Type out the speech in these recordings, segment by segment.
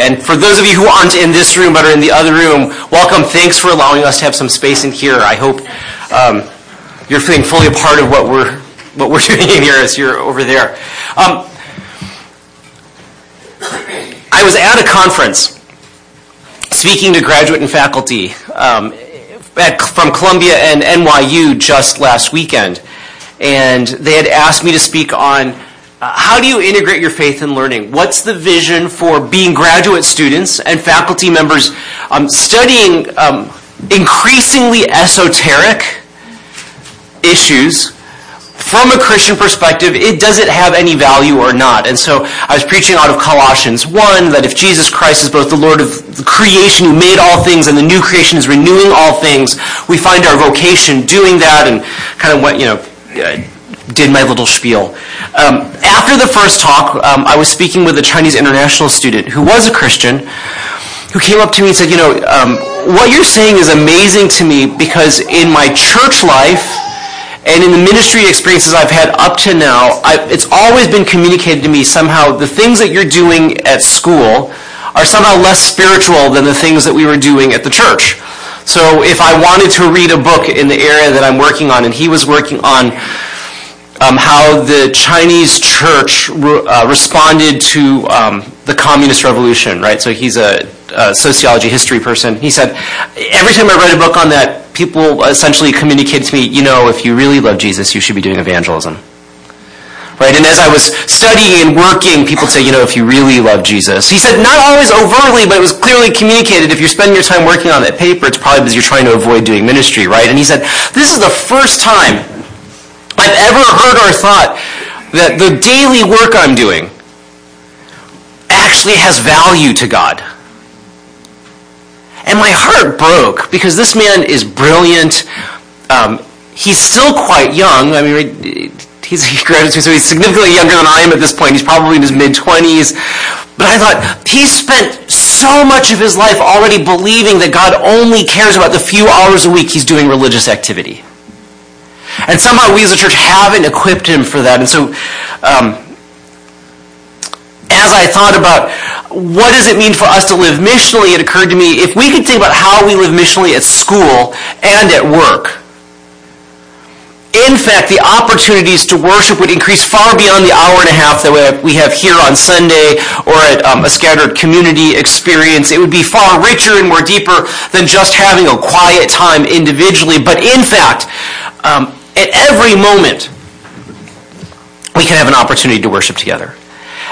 And for those of you who aren't in this room but are in the other room, welcome. Thanks for allowing us to have some space in here. I hope um, you're feeling fully a part of what we're what we're doing in here as you're over there. Um, I was at a conference speaking to graduate and faculty um, at, from Columbia and NYU just last weekend, and they had asked me to speak on uh, how do you integrate your faith and learning? What's the vision for being graduate students and faculty members um, studying um, increasingly esoteric issues from a Christian perspective, it does it have any value or not? And so I was preaching out of Colossians 1 that if Jesus Christ is both the Lord of the creation who made all things and the new creation is renewing all things, we find our vocation doing that and kind of went, you know, uh, did my little spiel. Um, after the first talk, um, I was speaking with a Chinese international student who was a Christian who came up to me and said, You know, um, what you're saying is amazing to me because in my church life and in the ministry experiences I've had up to now, I, it's always been communicated to me somehow the things that you're doing at school are somehow less spiritual than the things that we were doing at the church. So if I wanted to read a book in the area that I'm working on, and he was working on how the Chinese church uh, responded to um, the communist revolution, right? So he's a, a, sociology history person. He said, every time I read a book on that, people essentially communicated to me, you know, if you really love Jesus, you should be doing evangelism. Right? And as I was studying and working, people say, you know, if you really love Jesus. He said, not always overtly, but it was clearly communicated. If you're spending your time working on that paper, it's probably because you're trying to avoid doing ministry, right? And he said, this is the first time I've ever heard or thought that the daily work I'm doing actually has value to God. And my heart broke because this man is brilliant. Um, he's still quite young. I mean, he's he graduated, so he's significantly younger than I am at this point. He's probably in his mid 20s. But I thought, he spent so much of his life already believing that God only cares about the few hours a week he's doing religious activity. And somehow we as a church haven't equipped him for that. And so, um, as I thought about what does it mean for us to live missionally, it occurred to me if we could think about how we live missionally at school and at work, in fact, the opportunities to worship would increase far beyond the hour and a half that we have here on Sunday or at um, a scattered community experience. It would be far richer and more deeper than just having a quiet time individually. But in fact, um, at every moment, we can have an opportunity to worship together.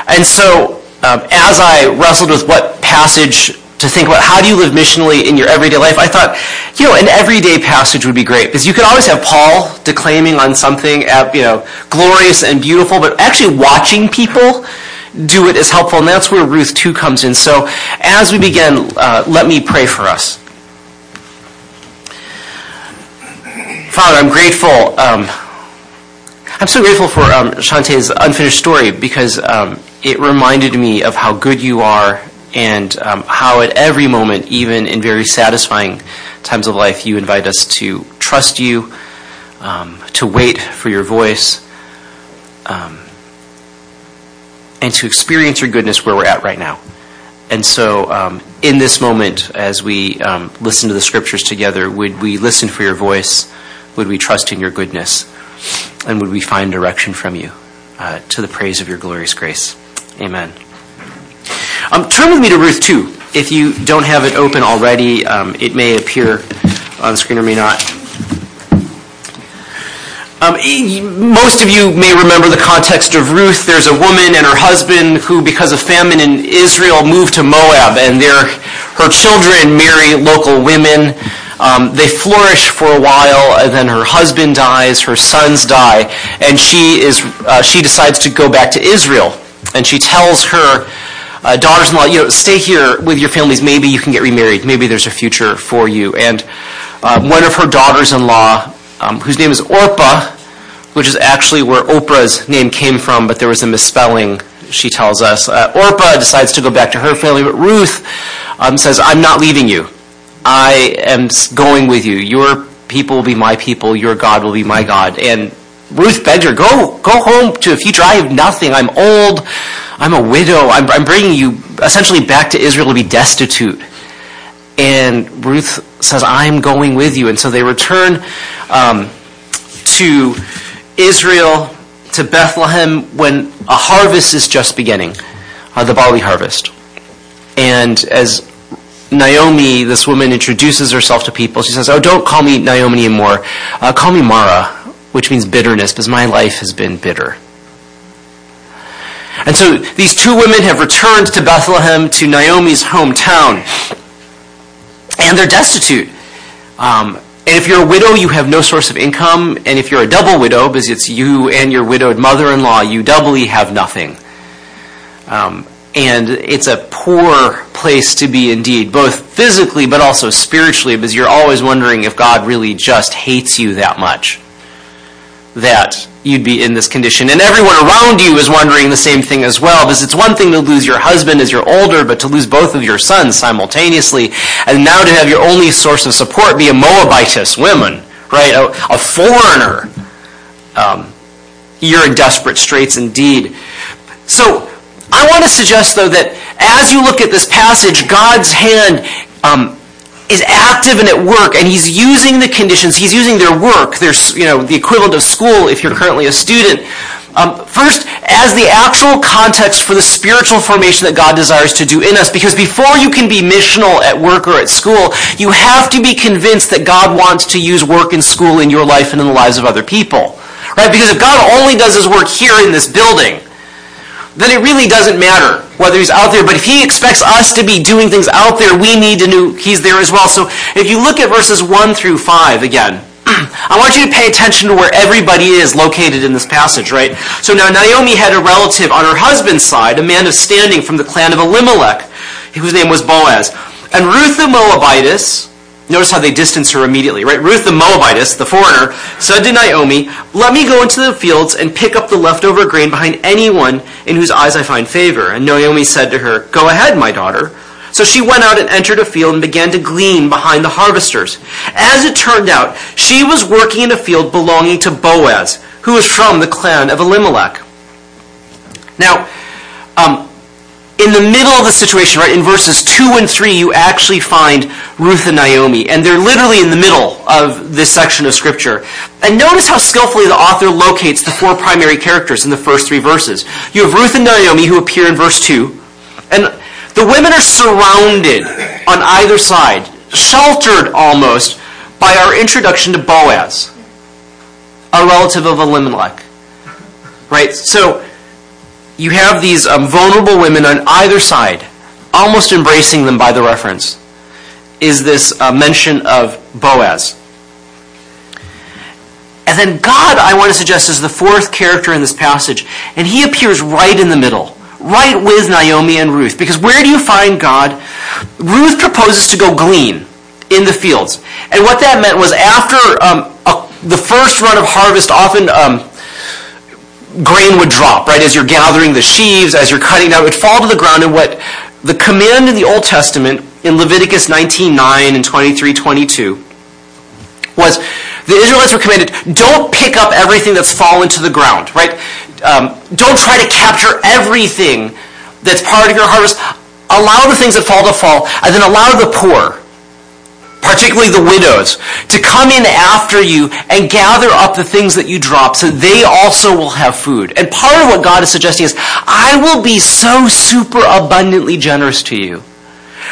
And so, um, as I wrestled with what passage to think about how do you live missionally in your everyday life, I thought, you know, an everyday passage would be great because you could always have Paul declaiming on something, you know, glorious and beautiful, but actually watching people do it is helpful, and that's where Ruth 2 comes in. So, as we begin, uh, let me pray for us. Father, I'm grateful. Um, I'm so grateful for um, Shantae's unfinished story because um, it reminded me of how good you are and um, how at every moment, even in very satisfying times of life, you invite us to trust you, um, to wait for your voice, um, and to experience your goodness where we're at right now. And so, um, in this moment, as we listen to the scriptures together, would we listen for your voice? Would we trust in your goodness? And would we find direction from you uh, to the praise of your glorious grace? Amen. Um, turn with me to Ruth 2. If you don't have it open already, um, it may appear on the screen or may not. Um, most of you may remember the context of Ruth. There's a woman and her husband who, because of famine in Israel, moved to Moab, and her children marry local women. Um, they flourish for a while, and then her husband dies, her sons die, and she is uh, she decides to go back to Israel, and she tells her uh, daughters-in-law, you know, stay here with your families. Maybe you can get remarried. Maybe there's a future for you. And uh, one of her daughters-in-law, um, whose name is Orpah, which is actually where Oprah's name came from, but there was a misspelling. She tells us uh, Orpah decides to go back to her family, but Ruth um, says, "I'm not leaving you." I am going with you. Your people will be my people. Your God will be my God. And Ruth begged her, go, go home to a future. I have nothing. I'm old. I'm a widow. I'm, I'm bringing you essentially back to Israel to be destitute. And Ruth says, I'm going with you. And so they return um, to Israel, to Bethlehem, when a harvest is just beginning, uh, the barley harvest. And as Naomi, this woman, introduces herself to people, she says, Oh, don't call me Naomi anymore. Uh, call me Mara, which means bitterness, because my life has been bitter. And so these two women have returned to Bethlehem, to Naomi's hometown, and they're destitute. Um, and if you're a widow, you have no source of income. And if you're a double widow, because it's you and your widowed mother in law, you doubly have nothing. Um, and it's a poor place to be indeed, both physically but also spiritually, because you're always wondering if God really just hates you that much that you'd be in this condition. And everyone around you is wondering the same thing as well, because it's one thing to lose your husband as you're older, but to lose both of your sons simultaneously, and now to have your only source of support be a Moabitess woman, right? A, a foreigner. Um, you're in desperate straits indeed. So, I want to suggest, though, that as you look at this passage, God's hand um, is active and at work, and he's using the conditions, he's using their work, their, you know, the equivalent of school if you're currently a student, um, first as the actual context for the spiritual formation that God desires to do in us. Because before you can be missional at work or at school, you have to be convinced that God wants to use work and school in your life and in the lives of other people. Right? Because if God only does his work here in this building, then it really doesn't matter whether he's out there. But if he expects us to be doing things out there, we need to know he's there as well. So if you look at verses 1 through 5 again, I want you to pay attention to where everybody is located in this passage, right? So now Naomi had a relative on her husband's side, a man of standing from the clan of Elimelech, whose name was Boaz. And Ruth the Moabitess, Notice how they distance her immediately, right? Ruth the Moabitess, the foreigner, said to Naomi, Let me go into the fields and pick up the leftover grain behind anyone in whose eyes I find favor. And Naomi said to her, Go ahead, my daughter. So she went out and entered a field and began to glean behind the harvesters. As it turned out, she was working in a field belonging to Boaz, who was from the clan of Elimelech. Now, um, in the middle of the situation, right, in verses 2 and 3, you actually find Ruth and Naomi, and they're literally in the middle of this section of Scripture. And notice how skillfully the author locates the four primary characters in the first three verses. You have Ruth and Naomi who appear in verse 2, and the women are surrounded on either side, sheltered almost, by our introduction to Boaz, a relative of Elimelech. Right? So, you have these um, vulnerable women on either side, almost embracing them by the reference, is this uh, mention of Boaz. And then God, I want to suggest, is the fourth character in this passage, and he appears right in the middle, right with Naomi and Ruth. Because where do you find God? Ruth proposes to go glean in the fields. And what that meant was after um, a, the first run of harvest, often um, grain would drop, right? As you're gathering the sheaves, as you're cutting down, it would fall to the ground. And what the command in the Old Testament in Leviticus 19:9 and 23:22 was the Israelites were commanded, don't pick up everything that's fallen to the ground, right? Um, don't try to capture everything that's part of your harvest. Allow the things that fall to fall, and then allow the poor, particularly the widows, to come in after you and gather up the things that you drop so they also will have food. And part of what God is suggesting is, I will be so super abundantly generous to you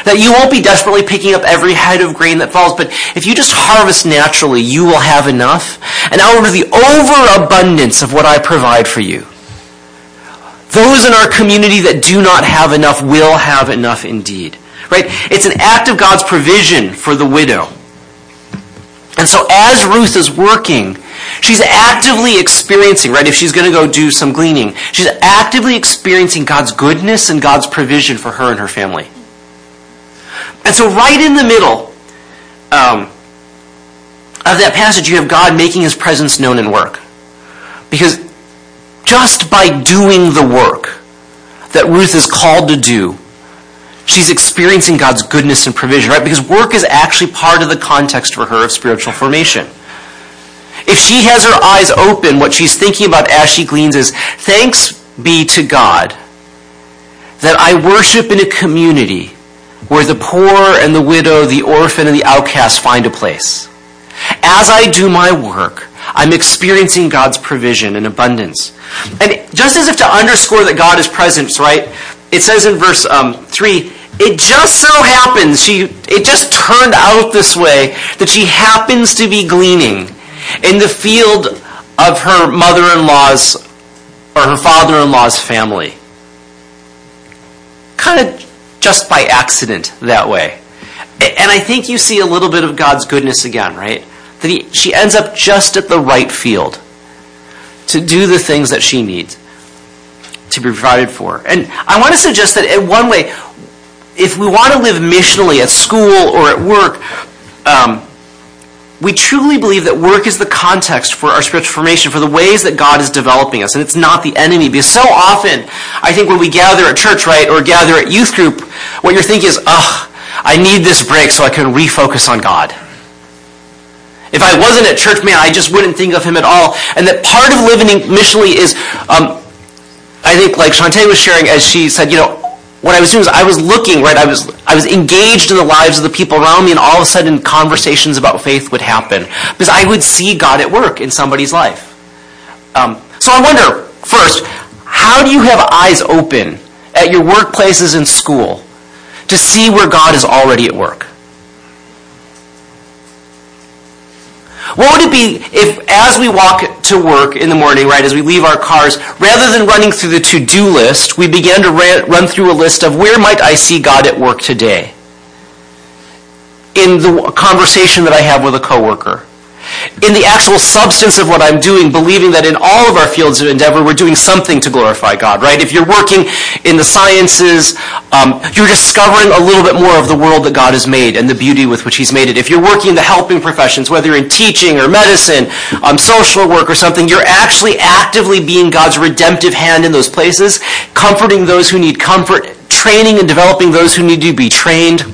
that you won't be desperately picking up every head of grain that falls, but if you just harvest naturally, you will have enough. And out of the overabundance of what I provide for you, those in our community that do not have enough will have enough indeed. Right? It's an act of God's provision for the widow. And so as Ruth is working, she's actively experiencing, right? If she's going to go do some gleaning, she's actively experiencing God's goodness and God's provision for her and her family. And so right in the middle um, of that passage, you have God making his presence known in work. Because just by doing the work that Ruth is called to do, she's experiencing God's goodness and provision, right? Because work is actually part of the context for her of spiritual formation. if she has her eyes open, what she's thinking about as she gleans is, thanks be to God that I worship in a community where the poor and the widow, the orphan and the outcast find a place. As I do my work, I'm experiencing God's provision and abundance. And just as if to underscore that God is present, right? It says in verse um, 3, it just so happens, she, it just turned out this way that she happens to be gleaning in the field of her mother-in-law's or her father-in-law's family. Kind of just by accident that way. And I think you see a little bit of God's goodness again, right? That he, she ends up just at the right field to do the things that she needs to be provided for. And I want to suggest that in one way, if we want to live missionally at school or at work, um, we truly believe that work is the context for our spiritual formation, for the ways that God is developing us, and it's not the enemy. Because so often, I think when we gather at church, right, or gather at youth group, what you're thinking is, ugh, I need this break so I can refocus on God. If I wasn't at church, man, I just wouldn't think of him at all. And that part of living missionally is, um, I think, like Shantae was sharing, as she said, you know, what I was doing is I was looking, right, I was, I was engaged in the lives of the people around me, and all of a sudden conversations about faith would happen. Because I would see God at work in somebody's life. Um, so I wonder, first, how do you have eyes open at your workplaces and school to see where God is already at work? What would it be if, as we walk to work in the morning, right, as we leave our cars, rather than running through the to-do list, we began to run through a list of where might I see God at work today? In the conversation that I have with a coworker in the actual substance of what I'm doing, believing that in all of our fields of endeavor, we're doing something to glorify God, right? If you're working in the sciences, um, you're discovering a little bit more of the world that God has made and the beauty with which He's made it. If you're working in the helping professions, whether you're in teaching or medicine, um, social work or something, you're actually actively being God's redemptive hand in those places, comforting those who need comfort, training and developing those who need to be trained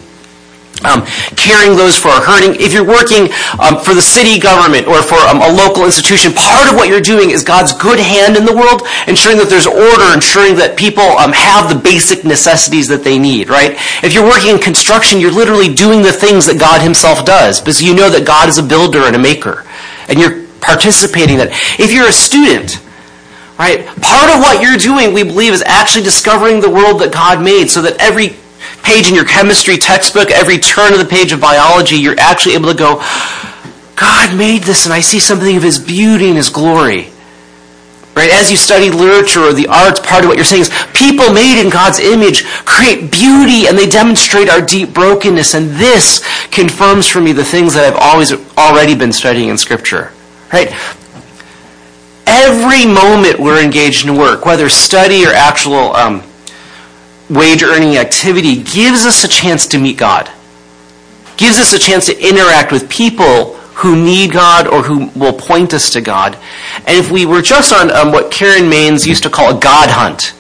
caring those for are hurting. If you're working um, for the city government or for um, a local institution, part of what you're doing is God's good hand in the world, ensuring that there's order, ensuring that people um, have the basic necessities that they need, right? If you're working in construction, you're literally doing the things that God himself does because you know that God is a builder and a maker. And you're participating in that. If you're a student, right, part of what you're doing, we believe, is actually discovering the world that God made so that every page in your chemistry textbook, every turn of the page of biology, you're actually able to go, God made this and I see something of his beauty and his glory. Right? As you study literature or the arts, part of what you're saying is people made in God's image create beauty and they demonstrate our deep brokenness. And this confirms for me the things that I've always already been studying in Scripture. Right? Every moment we're engaged in work, whether study or actual um, wage earning activity gives us a chance to meet God, gives us a chance to interact with people who need God or who will point us to God. And if we were just on um, what Karen Mains used to call a God hunt,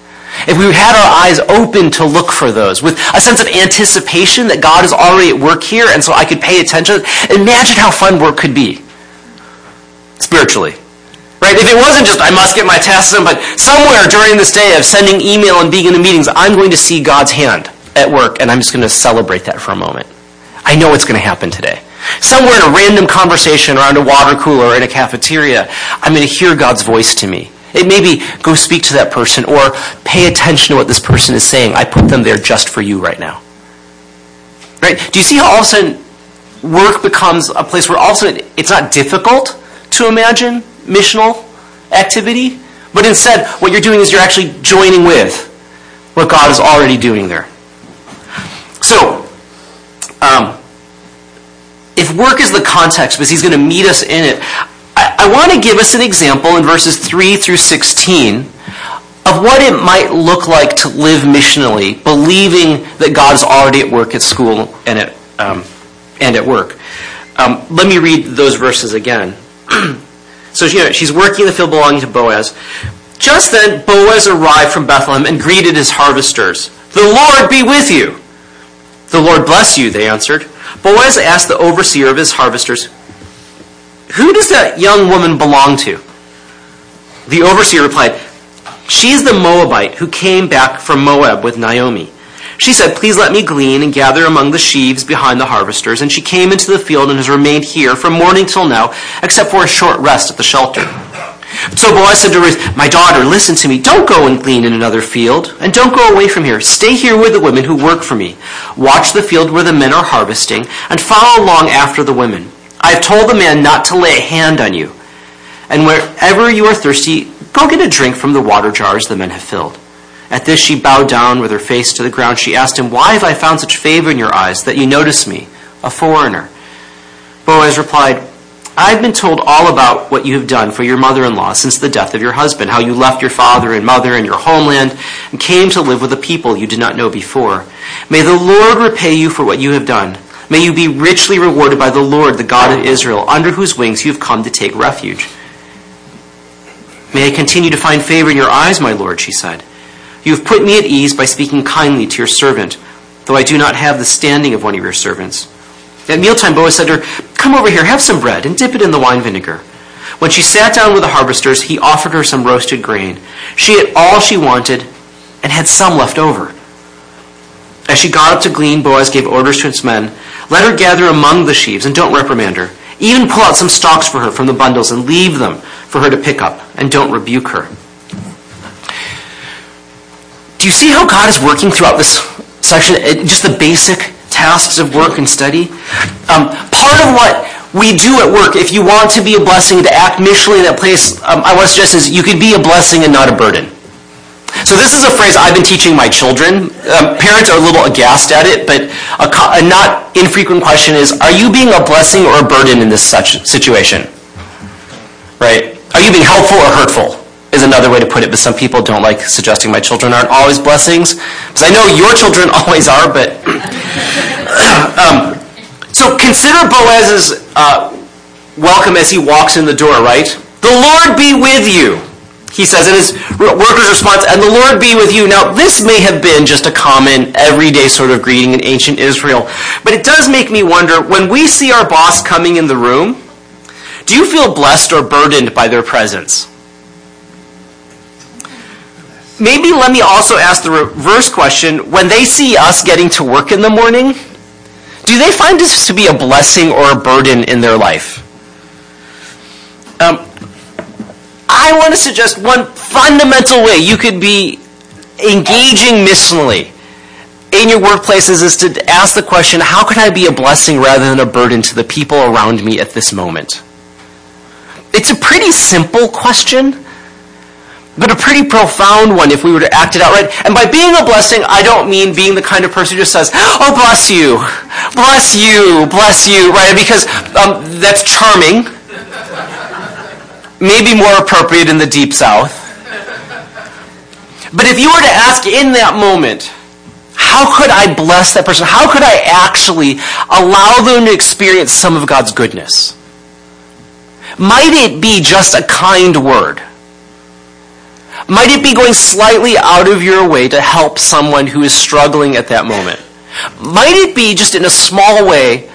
if we had our eyes open to look for those with a sense of anticipation that God is already at work here and so I could pay attention, imagine how fun work could be spiritually. Right? If it wasn't just, I must get my tasks done, but somewhere during this day of sending email and being in the meetings, I'm going to see God's hand at work, and I'm just going to celebrate that for a moment. I know it's going to happen today. Somewhere in a random conversation around a water cooler or in a cafeteria, I'm going to hear God's voice to me. It may be go speak to that person or pay attention to what this person is saying. I put them there just for you right now. Right? Do you see how all of a sudden work becomes a place where all of a sudden it's not difficult to imagine missional activity, but instead what you're doing is you're actually joining with what God is already doing there. So, um, if work is the context, because he's going to meet us in it, I, I want to give us an example in verses 3 through 16 of what it might look like to live missionally, believing that God is already at work at school and at, um, and at work. Um, let me read those verses again. So she's working in the field belonging to Boaz. Just then, Boaz arrived from Bethlehem and greeted his harvesters. The Lord be with you. The Lord bless you, they answered. Boaz asked the overseer of his harvesters, Who does that young woman belong to? The overseer replied, She's the Moabite who came back from Moab with Naomi. She said, Please let me glean and gather among the sheaves behind the harvesters. And she came into the field and has remained here from morning till now, except for a short rest at the shelter. So Boaz said to Ruth, My daughter, listen to me. Don't go and glean in another field, and don't go away from here. Stay here with the women who work for me. Watch the field where the men are harvesting, and follow along after the women. I have told the man not to lay a hand on you. And wherever you are thirsty, go get a drink from the water jars the men have filled. At this she bowed down with her face to the ground. She asked him, Why have I found such favor in your eyes that you notice me, a foreigner? Boaz replied, I've been told all about what you have done for your mother-in-law since the death of your husband, how you left your father and mother and your homeland and came to live with a people you did not know before. May the Lord repay you for what you have done. May you be richly rewarded by the Lord, the God of Israel, under whose wings you have come to take refuge. May I continue to find favor in your eyes, my Lord, she said. You have put me at ease by speaking kindly to your servant, though I do not have the standing of one of your servants. At mealtime, Boaz said to her, Come over here, have some bread, and dip it in the wine vinegar. When she sat down with the harvesters, he offered her some roasted grain. She ate all she wanted and had some left over. As she got up to glean, Boaz gave orders to his men Let her gather among the sheaves, and don't reprimand her. Even pull out some stalks for her from the bundles and leave them for her to pick up, and don't rebuke her. Do you see how God is working throughout this section? Just the basic tasks of work and study. Um, part of what we do at work, if you want to be a blessing, to act missionally in that place, um, I want to suggest is you can be a blessing and not a burden. So this is a phrase I've been teaching my children. Um, parents are a little aghast at it, but a, a, not infrequent question is, are you being a blessing or a burden in this such situation? Right? Are you being helpful or hurtful? Is another way to put it, but some people don't like suggesting my children aren't always blessings. Because I know your children always are, but. um, so consider Boaz's uh, welcome as he walks in the door, right? The Lord be with you. He says in his worker's response, and the Lord be with you. Now, this may have been just a common, everyday sort of greeting in ancient Israel, but it does make me wonder when we see our boss coming in the room, do you feel blessed or burdened by their presence? Maybe let me also ask the reverse question. When they see us getting to work in the morning, do they find this to be a blessing or a burden in their life? Um, I want to suggest one fundamental way you could be engaging missionally in your workplaces is to ask the question, how can I be a blessing rather than a burden to the people around me at this moment? It's a pretty simple question, but a pretty profound one if we were to act it out right. And by being a blessing, I don't mean being the kind of person who just says, oh, bless you, bless you, bless you, right? Because um, that's charming. Maybe more appropriate in the deep south. But if you were to ask in that moment, how could I bless that person? How could I actually allow them to experience some of God's goodness? Might it be just a kind word? Might it be going slightly out of your way to help someone who is struggling at that moment? Might it be just in a small way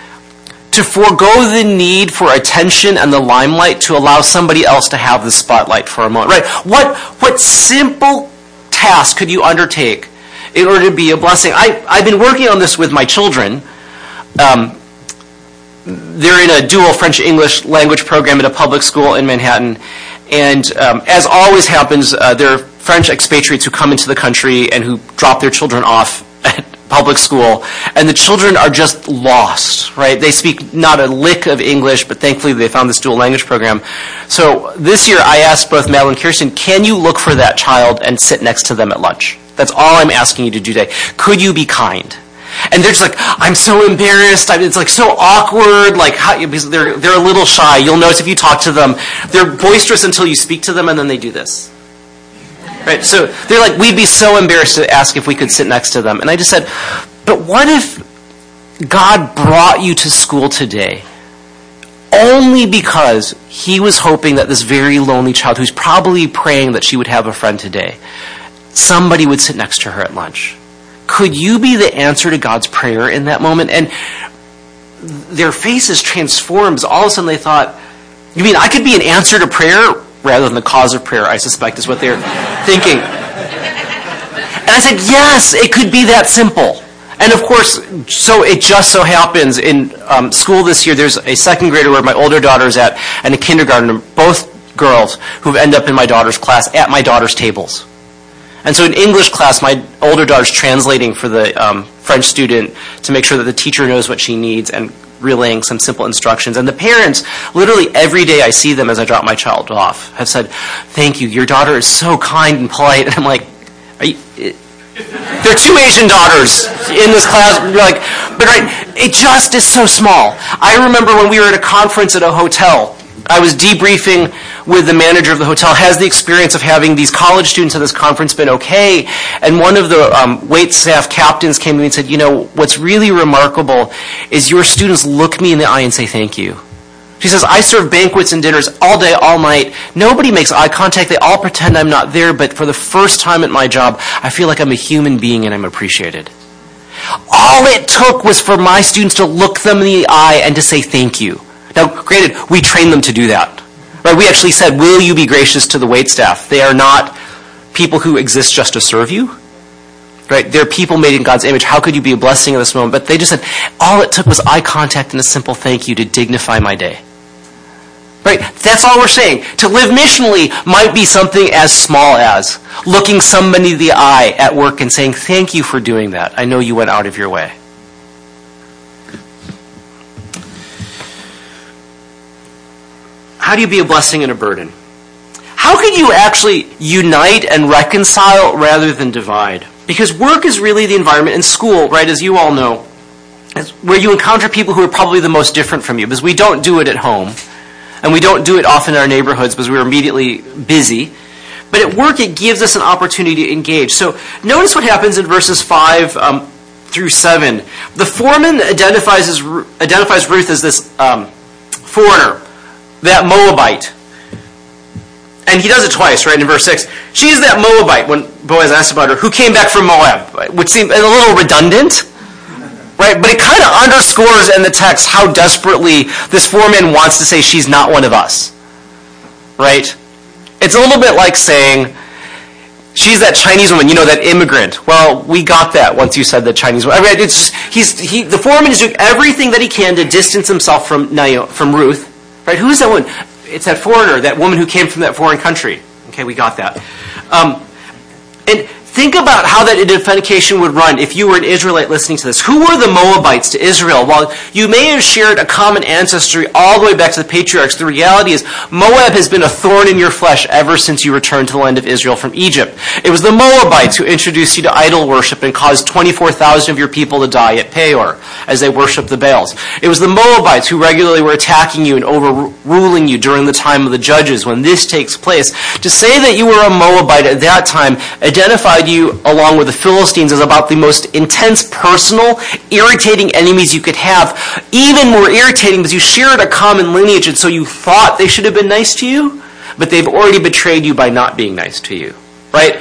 to forego the need for attention and the limelight to allow somebody else to have the spotlight for a moment? Right? What, what simple task could you undertake in order to be a blessing? I, I've been working on this with my children. Um, they're in a dual French-English language program at a public school in Manhattan. And um, as always happens, uh, there are French expatriates who come into the country and who drop their children off at public school, and the children are just lost, right? They speak not a lick of English, but thankfully they found this dual language program. So this year I asked both Madeline Kirsten, can you look for that child and sit next to them at lunch? That's all I'm asking you to do today. Could you be kind? And they're just like, I'm so embarrassed. I it's like so awkward. Like, how, because they're, they're a little shy. You'll notice if you talk to them, they're boisterous until you speak to them and then they do this. Right? So they're like, we'd be so embarrassed to ask if we could sit next to them. And I just said, but what if God brought you to school today only because he was hoping that this very lonely child who's probably praying that she would have a friend today, somebody would sit next to her at lunch? Could you be the answer to God's prayer in that moment? And their faces transforms. All of a sudden they thought, You mean I could be an answer to prayer rather than the cause of prayer, I suspect is what they're thinking. And I said, yes, it could be that simple. And of course, so it just so happens in um, school this year, there's a second grader where my older daughter's at, and a kindergartner, both girls who've ended up in my daughter's class at my daughter's tables. And so in English class, my older daughter's translating for the um, French student to make sure that the teacher knows what she needs and relaying some simple instructions. And the parents, literally every day I see them as I drop my child off, have said, thank you, your daughter is so kind and polite. And I'm like, are you... It, there are two Asian daughters in this class. You're like, but right, it just is so small. I remember when we were at a conference at a hotel, I was debriefing with the manager of the hotel. Has the experience of having these college students at this conference been okay? And one of the um, wait staff captains came to me and said, you know, what's really remarkable is your students look me in the eye and say thank you. She says, I serve banquets and dinners all day, all night. Nobody makes eye contact. They all pretend I'm not there, but for the first time at my job, I feel like I'm a human being and I'm appreciated. All it took was for my students to look them in the eye and to say thank you. Now, granted, we train them to do that. Right? We actually said, will you be gracious to the wait staff? They are not people who exist just to serve you. Right? They're people made in God's image. How could you be a blessing in this moment? But they just said, all it took was eye contact and a simple thank you to dignify my day. Right? That's all we're saying. To live missionally might be something as small as looking somebody in the eye at work and saying, thank you for doing that. I know you went out of your way. How do you be a blessing and a burden? How can you actually unite and reconcile rather than divide? Because work is really the environment, in school, right, as you all know, where you encounter people who are probably the most different from you, because we don't do it at home, and we don't do it often in our neighborhoods because we're immediately busy. But at work, it gives us an opportunity to engage. So notice what happens in verses 5 um, through 7. The foreman identifies, as, identifies Ruth as this um, foreigner, that Moabite. And he does it twice, right, in verse 6. She's that Moabite, when Boaz asks about her, who came back from Moab, which seems a little redundant. Right? But it kind of underscores in the text how desperately this foreman wants to say she's not one of us. Right? It's a little bit like saying, she's that Chinese woman, you know, that immigrant. Well, we got that once you said the Chinese woman. I mean, it's just, he's, he, the foreman is doing everything that he can to distance himself from, from Ruth. Right? Who is that woman? It's that foreigner, that woman who came from that foreign country. Okay, we got that. Um, and Think about how that identification would run if you were an Israelite listening to this. Who were the Moabites to Israel? While you may have shared a common ancestry all the way back to the patriarchs, the reality is Moab has been a thorn in your flesh ever since you returned to the land of Israel from Egypt. It was the Moabites who introduced you to idol worship and caused 24,000 of your people to die at Peor as they worshiped the Baals. It was the Moabites who regularly were attacking you and overruling you during the time of the judges when this takes place. To say that you were a Moabite at that time identified you, along with the Philistines, is about the most intense, personal, irritating enemies you could have. Even more irritating because you shared a common lineage, and so you thought they should have been nice to you, but they've already betrayed you by not being nice to you. Right?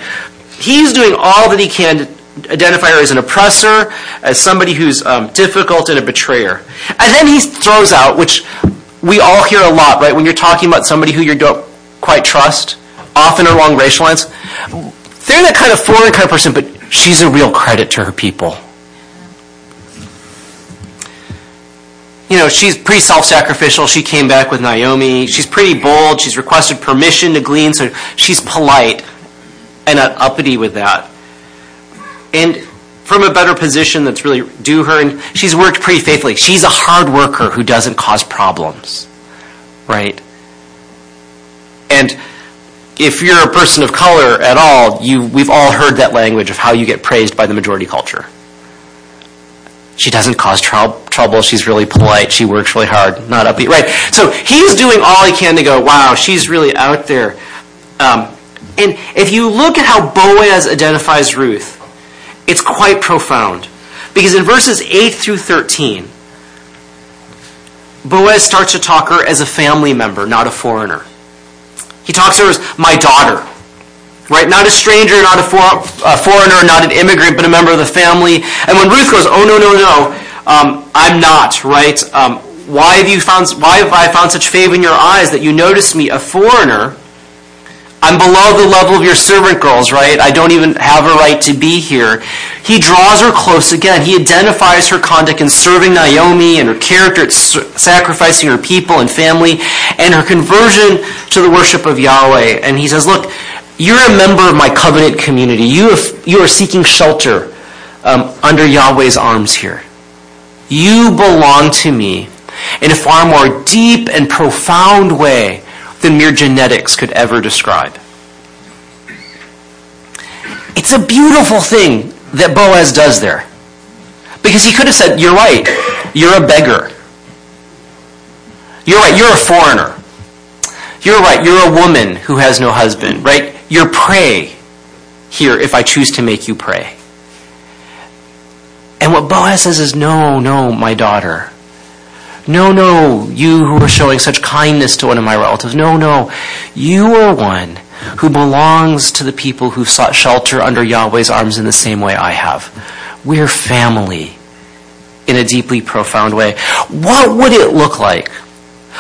He's doing all that he can to identify her as an oppressor, as somebody who's um, difficult and a betrayer. And then he throws out, which we all hear a lot, right? When you're talking about somebody who you don't quite trust, often along racial lines, they're that kind of foreign kind of person, but she's a real credit to her people. You know, she's pretty self-sacrificial. She came back with Naomi. She's pretty bold. She's requested permission to glean, so she's polite and not uppity with that. And from a better position that's really due her, and she's worked pretty faithfully. She's a hard worker who doesn't cause problems, right? And if you're a person of color at all, we've all heard that language of how you get praised by the majority culture. She doesn't cause trou- trouble. She's really polite. She works really hard. Not upbeat. Right. So he's doing all he can to go, wow, she's really out there. Um, and if you look at how Boaz identifies Ruth, it's quite profound. Because in verses 8 through 13, Boaz starts to talk her as a family member, not a foreigner. He talks to her as my daughter. Right? Not a stranger, not a, for, a foreigner, not an immigrant, but a member of the family. And when Ruth goes, oh, no, no, no, um, I'm not, right? Um, why have you found why have I found such favor in your eyes that you notice me, a foreigner? I'm below the level of your servant girls, right? I don't even have a right to be here. He draws her close again. He identifies her conduct in serving Naomi and her character at sacrificing her people and family and her conversion to the worship of Yahweh. And he says, look, you're a member of my covenant community. You, have, you are seeking shelter um, under Yahweh's arms here. You belong to me in a far more deep and profound way than mere genetics could ever describe. It's a beautiful thing that Boaz does there. Because he could have said, You're right, you're a beggar. You're right, you're a foreigner. You're right, you're a woman who has no husband, right? You're prey here if I choose to make you prey. And what Boaz says is, No, no, my daughter. No, no, you who are showing such kindness to one of my relatives. No, no, you are one who belongs to the people who sought shelter under Yahweh's arms in the same way I have. We're family in a deeply profound way. What would it look like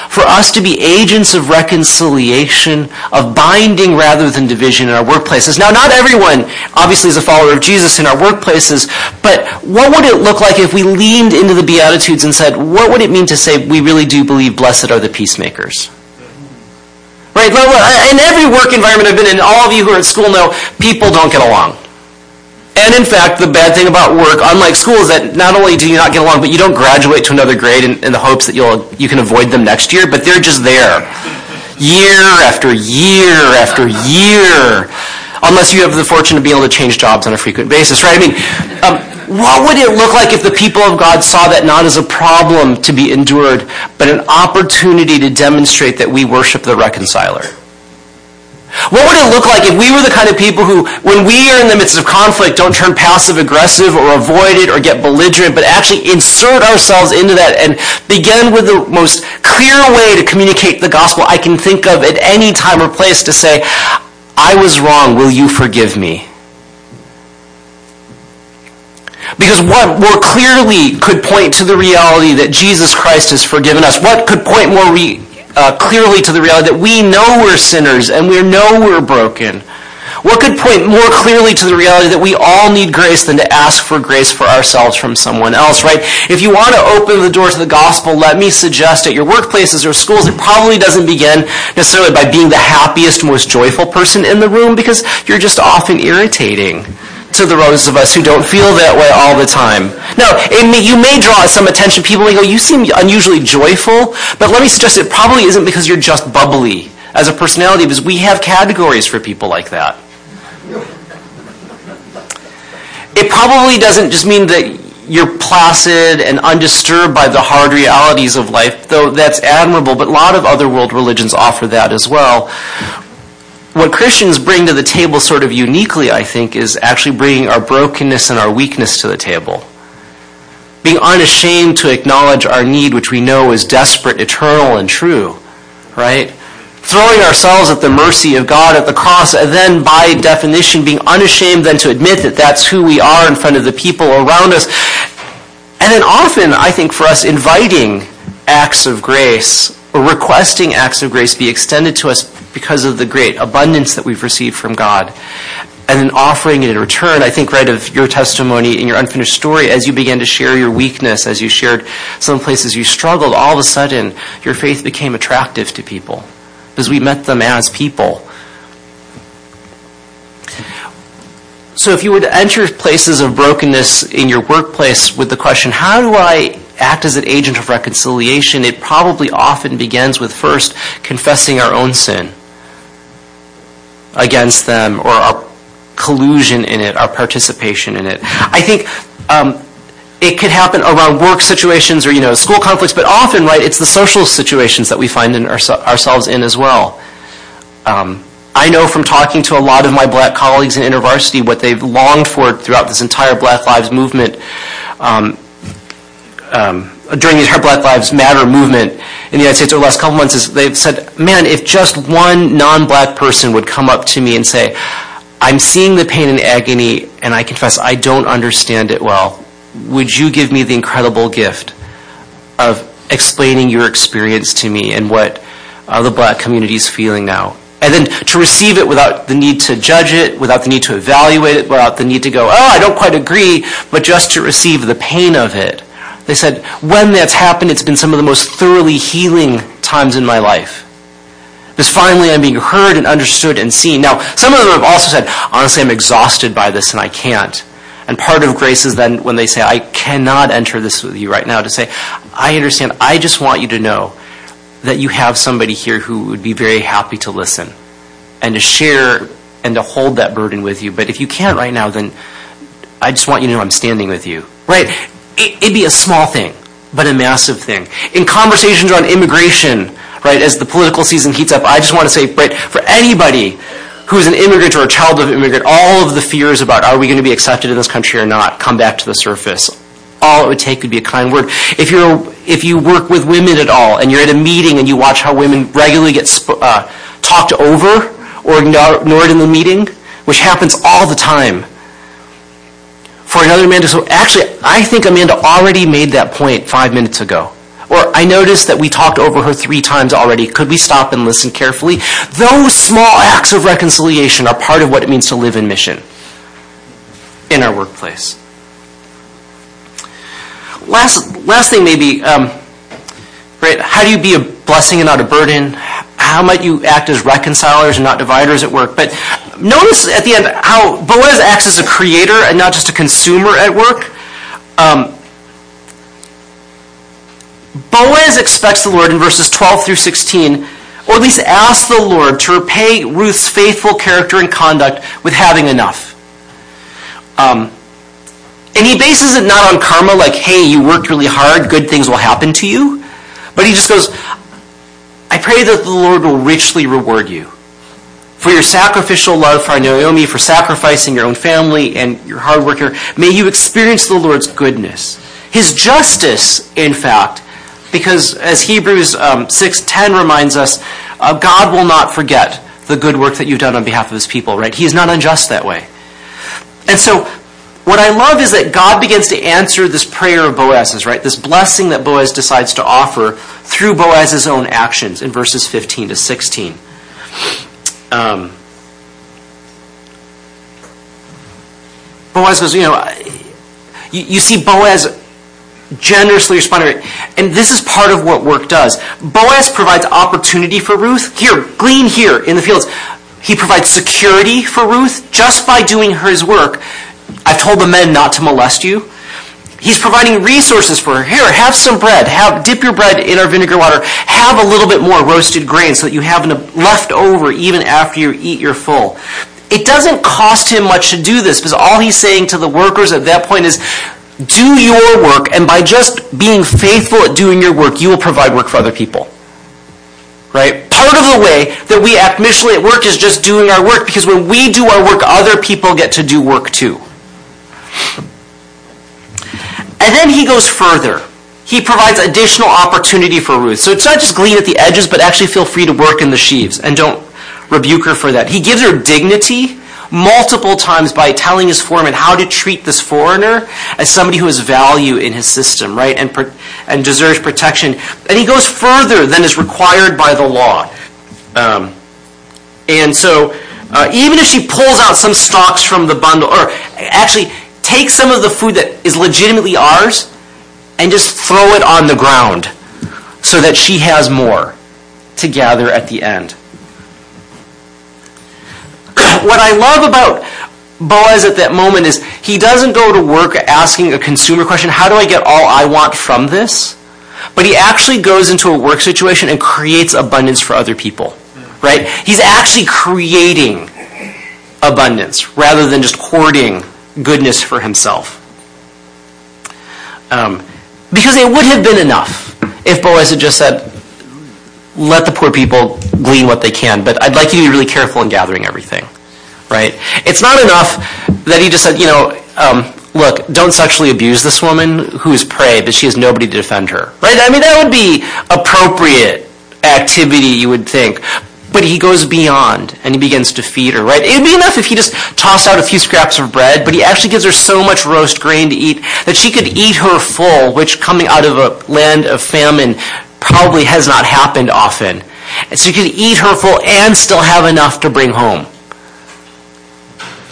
for us to be agents of reconciliation, of binding rather than division in our workplaces. Now, not everyone obviously is a follower of Jesus in our workplaces, but what would it look like if we leaned into the Beatitudes and said, what would it mean to say we really do believe blessed are the peacemakers? Right? In every work environment I've been in, all of you who are at school know people don't get along. And in fact, the bad thing about work, unlike school, is that not only do you not get along, but you don't graduate to another grade in, the hopes that you'll you can avoid them next year, but they're just there. Year after year after year. Unless you have the fortune of being able to change jobs on a frequent basis, right? I mean, um, what would it look like if the people of God saw that not as a problem to be endured, but an opportunity to demonstrate that we worship the reconciler? What would it look like if we were the kind of people who, when we are in the midst of conflict, don't turn passive aggressive or avoid it or get belligerent, but actually insert ourselves into that and begin with the most clear way to communicate the gospel I can think of at any time or place to say, I was wrong, will you forgive me? Because what more clearly could point to the reality that Jesus Christ has forgiven us? What could point more re- uh, clearly to the reality that we know we're sinners and we know we're broken. What could point more clearly to the reality that we all need grace than to ask for grace for ourselves from someone else, right? If you want to open the door to the gospel, let me suggest at your workplaces or schools, it probably doesn't begin necessarily by being the happiest, most joyful person in the room because you're just often irritating to the rest of us who don't feel that way all the time. Now, may, you may draw some attention. People may go, you seem unusually joyful, but let me suggest it probably isn't because you're just bubbly as a personality, because we have categories for people like that. It probably doesn't just mean that you're placid and undisturbed by the hard realities of life, though that's admirable, but a lot of other world religions offer that as well what Christians bring to the table sort of uniquely, I think, is actually bringing our brokenness and our weakness to the table. Being unashamed to acknowledge our need, which we know is desperate, eternal, and true, right? Throwing ourselves at the mercy of God at the cross, and then by definition being unashamed then to admit that that's who we are in front of the people around us. And then often, I think for us, inviting acts of grace or requesting acts of grace be extended to us because of the great abundance that we've received from God. And then offering it in return, I think, right, of your testimony and your unfinished story, as you began to share your weakness, as you shared some places you struggled, all of a sudden, your faith became attractive to people because we met them as people. So if you were to enter places of brokenness in your workplace with the question, how do I act as an agent of reconciliation, it probably often begins with first confessing our own sin against them or our collusion in it, our participation in it. I think um, it could happen around work situations or you know school conflicts, but often, right, it's the social situations that we find in ourselves in as well. Um, I know from talking to a lot of my black colleagues in InterVarsity what they've longed for throughout this entire Black Lives Movement um, during the entire Black Lives Matter movement in the United States over the last couple months is they've said, man, if just one non-black person would come up to me and say, I'm seeing the pain and agony, and I confess I don't understand it well. Would you give me the incredible gift of explaining your experience to me and what uh, the black community is feeling now. And then to receive it without the need to judge it, without the need to evaluate it, without the need to go, oh, I don't quite agree, but just to receive the pain of it. They said, when that's happened, it's been some of the most thoroughly healing times in my life. Because finally I'm being heard and understood and seen. Now, some of them have also said, honestly, I'm exhausted by this and I can't. And part of grace is then when they say, I cannot enter this with you right now, to say, I understand, I just want you to know that you have somebody here who would be very happy to listen and to share and to hold that burden with you. But if you can't right now, then I just want you to know I'm standing with you. Right? It'd be a small thing, but a massive thing. In conversations on immigration, right, as the political season heats up, I just want to say, right, for anybody who is an immigrant or a child of an immigrant, all of the fears about are we going to be accepted in this country or not come back to the surface. All it would take would be a kind word. If you're if you work with women at all and you're at a meeting and you watch how women regularly get uh, talked over or ignored in the meeting, which happens all the time, for another man to so actually I think Amanda already made that point five minutes ago. Or I noticed that we talked over her three times already. Could we stop and listen carefully? Those small acts of reconciliation are part of what it means to live in mission in our workplace. Last, last thing maybe, um, right? How do you be a blessing and not a burden? How might you act as reconcilers and not dividers at work? But notice at the end how Boaz acts as a creator and not just a consumer at work. Um, Boaz expects the Lord in verses 12 through 16, or at least asks the Lord to repay Ruth's faithful character and conduct with having enough. Um, and he bases it not on karma, like, hey, you worked really hard, good things will happen to you. But he just goes, I pray that the Lord will richly reward you for your sacrificial love for Naomi, for sacrificing your own family and your hard worker. May you experience the Lord's goodness. His justice, in fact, because as Hebrews um, 6.10 reminds us, uh, God will not forget the good work that you've done on behalf of his people, right? He is not unjust that way. And so what I love is that God begins to answer this prayer of Boaz's, right? This blessing that Boaz decides to offer through Boaz's own actions in verses 15 to 16. Um, Boaz goes, you know, you, you see Boaz generously responding. And this is part of what work does. Boaz provides opportunity for Ruth. Here, glean here in the fields. He provides security for Ruth just by doing his work. I've told the men not to molest you. He's providing resources for her. Here, have some bread. Have dip your bread in our vinegar water. Have a little bit more roasted grain so that you have left over even after you eat your full. It doesn't cost him much to do this because all he's saying to the workers at that point is, do your work, and by just being faithful at doing your work, you will provide work for other people. Right? Part of the way that we act missionally at work is just doing our work, because when we do our work, other people get to do work too. And then he goes further. He provides additional opportunity for Ruth. So it's not just glean at the edges, but actually feel free to work in the sheaves. And don't rebuke her for that. He gives her dignity multiple times by telling his foreman how to treat this foreigner as somebody who has value in his system, right, and, and deserves protection. And he goes further than is required by the law. Um, and so, uh, even if she pulls out some stalks from the bundle, or actually take some of the food that is legitimately ours and just throw it on the ground so that she has more to gather at the end what I love about Boaz at that moment is he doesn't go to work asking a consumer question, how do I get all I want from this? But he actually goes into a work situation and creates abundance for other people. Right? He's actually creating abundance rather than just hoarding goodness for himself. Um, because it would have been enough if Boaz had just said, let the poor people glean what they can, but I'd like you to be really careful in gathering everything right? It's not enough that he just said, you know, um, look, don't sexually abuse this woman who's prey, but she has nobody to defend her, right? I mean, that would be appropriate activity, you would think. But he goes beyond and he begins to feed her, right? It'd be enough if he just tossed out a few scraps of bread, but he actually gives her so much roast grain to eat that she could eat her full, which coming out of a land of famine probably has not happened often. And so she could eat her full and still have enough to bring home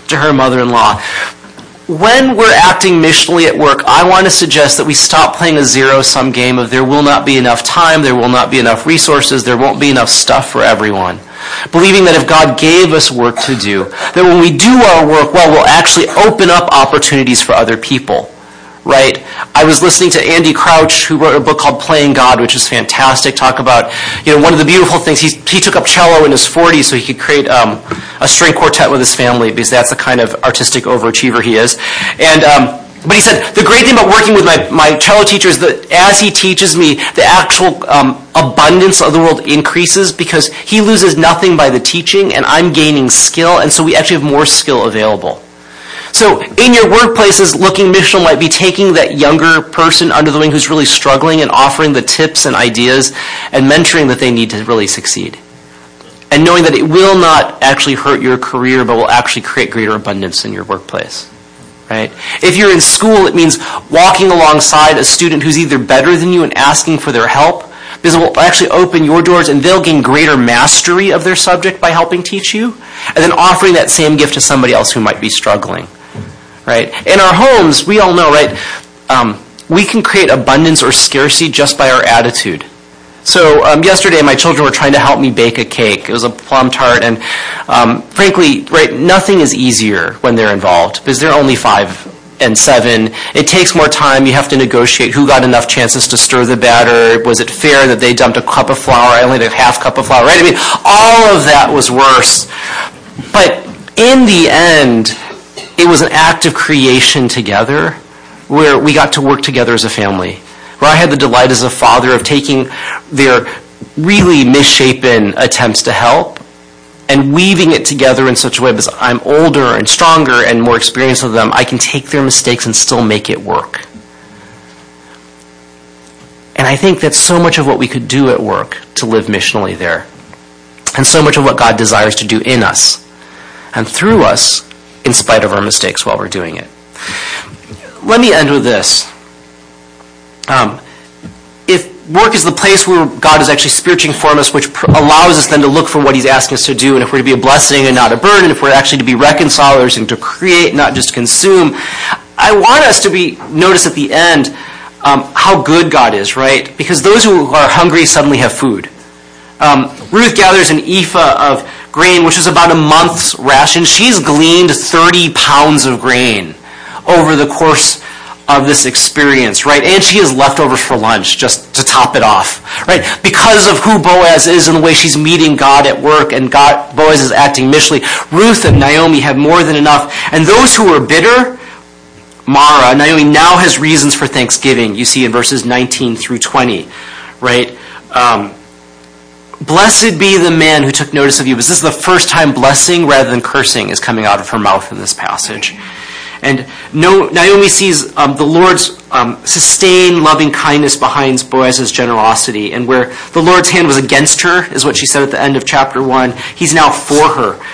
to her mother-in-law when we're acting missionally at work, I want to suggest that we stop playing a zero-sum game of there will not be enough time, there will not be enough resources, there won't be enough stuff for everyone. Believing that if God gave us work to do, that when we do our work well, we'll actually open up opportunities for other people right? I was listening to Andy Crouch, who wrote a book called Playing God, which is fantastic. Talk about, you know, one of the beautiful things, he, he took up cello in his 40s so he could create um, a string quartet with his family because that's the kind of artistic overachiever he is. And, um, but he said, the great thing about working with my, my cello teacher is that as he teaches me, the actual um, abundance of the world increases because he loses nothing by the teaching and I'm gaining skill, and so we actually have more skill available. So in your workplaces, looking missional might be taking that younger person under the wing who's really struggling and offering the tips and ideas and mentoring that they need to really succeed. And knowing that it will not actually hurt your career, but will actually create greater abundance in your workplace. Right? If you're in school, it means walking alongside a student who's either better than you and asking for their help, because it will actually open your doors and they'll gain greater mastery of their subject by helping teach you, and then offering that same gift to somebody else who might be struggling right? In our homes, we all know, right? Um, we can create abundance or scarcity just by our attitude. So um, yesterday, my children were trying to help me bake a cake. It was a plum tart, and um, frankly, right, nothing is easier when they're involved because they're only five and seven. It takes more time. You have to negotiate who got enough chances to stir the batter. Was it fair that they dumped a cup of flour? I only had a half cup of flour, right? I mean, all of that was worse. But in the end, it was an act of creation together where we got to work together as a family. Where I had the delight as a father of taking their really misshapen attempts to help and weaving it together in such a way because I'm older and stronger and more experienced with them, I can take their mistakes and still make it work. And I think that's so much of what we could do at work to live missionally there. And so much of what God desires to do in us and through us in spite of our mistakes while we're doing it. Let me end with this. Um, if work is the place where God is actually spiritually form us, which pr- allows us then to look for what He's asking us to do, and if we're to be a blessing and not a burden, if we're actually to be reconcilers and to create, not just consume, I want us to be notice at the end um, how good God is, right? Because those who are hungry suddenly have food. Um, Ruth gathers an ephah of grain, which is about a month's ration. She's gleaned 30 pounds of grain over the course of this experience, right? And she has leftovers for lunch just to top it off, right? Because of who Boaz is and the way she's meeting God at work and God, Boaz is acting missionally, Ruth and Naomi have more than enough. And those who are bitter, Mara, Naomi now has reasons for thanksgiving. You see in verses 19 through 20, right? Um, Blessed be the man who took notice of you. Because this is the first time blessing rather than cursing is coming out of her mouth in this passage. And Naomi sees um, the Lord's um, sustained loving kindness behind Boaz's generosity. And where the Lord's hand was against her, is what she said at the end of chapter 1, he's now for her.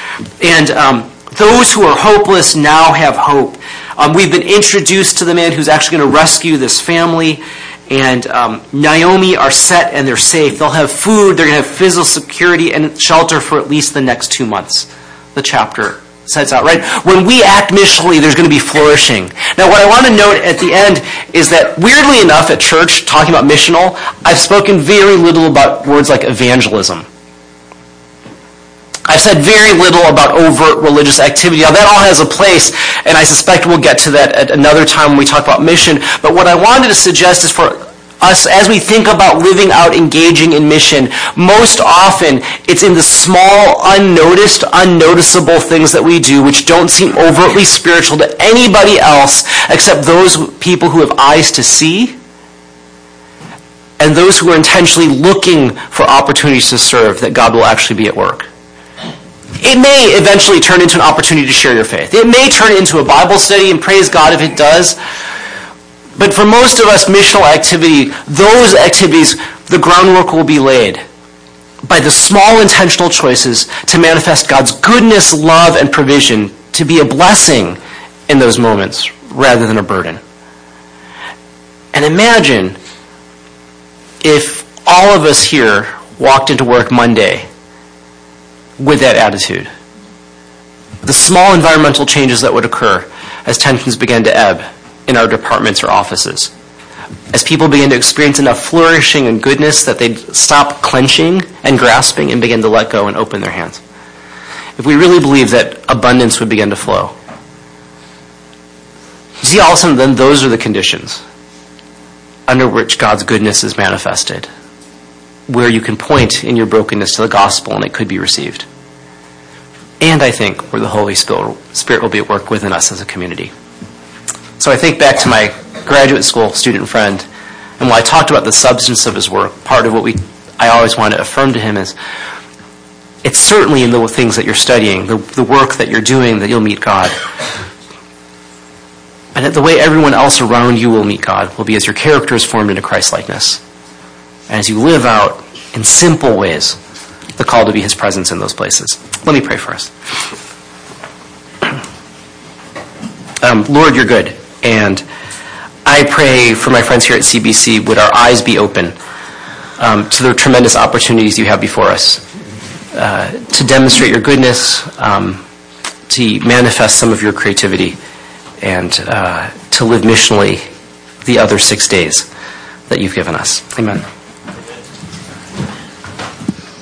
And um, those who are hopeless now have hope. Um, we've been introduced to the man who's actually going to rescue this family and um, Naomi are set and they're safe. They'll have food, they're going to have physical security and shelter for at least the next two months. The chapter sets out, right? When we act missionally, there's going to be flourishing. Now, what I want to note at the end is that, weirdly enough, at church, talking about missional, I've spoken very little about words like evangelism. I've said very little about overt religious activity. Now, that all has a place, and I suspect we'll get to that at another time when we talk about mission. But what I wanted to suggest is for us, as we think about living out engaging in mission, most often it's in the small, unnoticed, unnoticeable things that we do which don't seem overtly spiritual to anybody else except those people who have eyes to see and those who are intentionally looking for opportunities to serve that God will actually be at work. It may eventually turn into an opportunity to share your faith. It may turn into a Bible study, and praise God if it does. But for most of us, missional activity, those activities, the groundwork will be laid. by the small intentional choices to manifest God's goodness, love, and provision to be a blessing in those moments rather than a burden. And imagine if all of us here walked into work Monday with that attitude. The small environmental changes that would occur as tensions began to ebb in our departments or offices. As people begin to experience enough flourishing and goodness that they'd stop clenching and grasping and begin to let go and open their hands. If we really believe that abundance would begin to flow. You see, all of a sudden, then those are the conditions under which God's goodness is manifested, where you can point in your brokenness to the gospel and it could be received. And I think where the Holy Spirit will be at work within us as a community. So I think back to my graduate school student friend, and while I talked about the substance of his work, part of what we I always want to affirm to him is it's certainly in the things that you're studying, the, the work that you're doing, that you'll meet God. And the way everyone else around you will meet God will be as your character is formed into Christ likeness. As you live out in simple ways the call to be his presence in those places. Let me pray for us. Um, Lord, you're good. And I pray for my friends here at CBC, would our eyes be open um, to the tremendous opportunities you have before us uh, to demonstrate your goodness, um, to manifest some of your creativity, and uh, to live missionally the other six days that you've given us. Amen.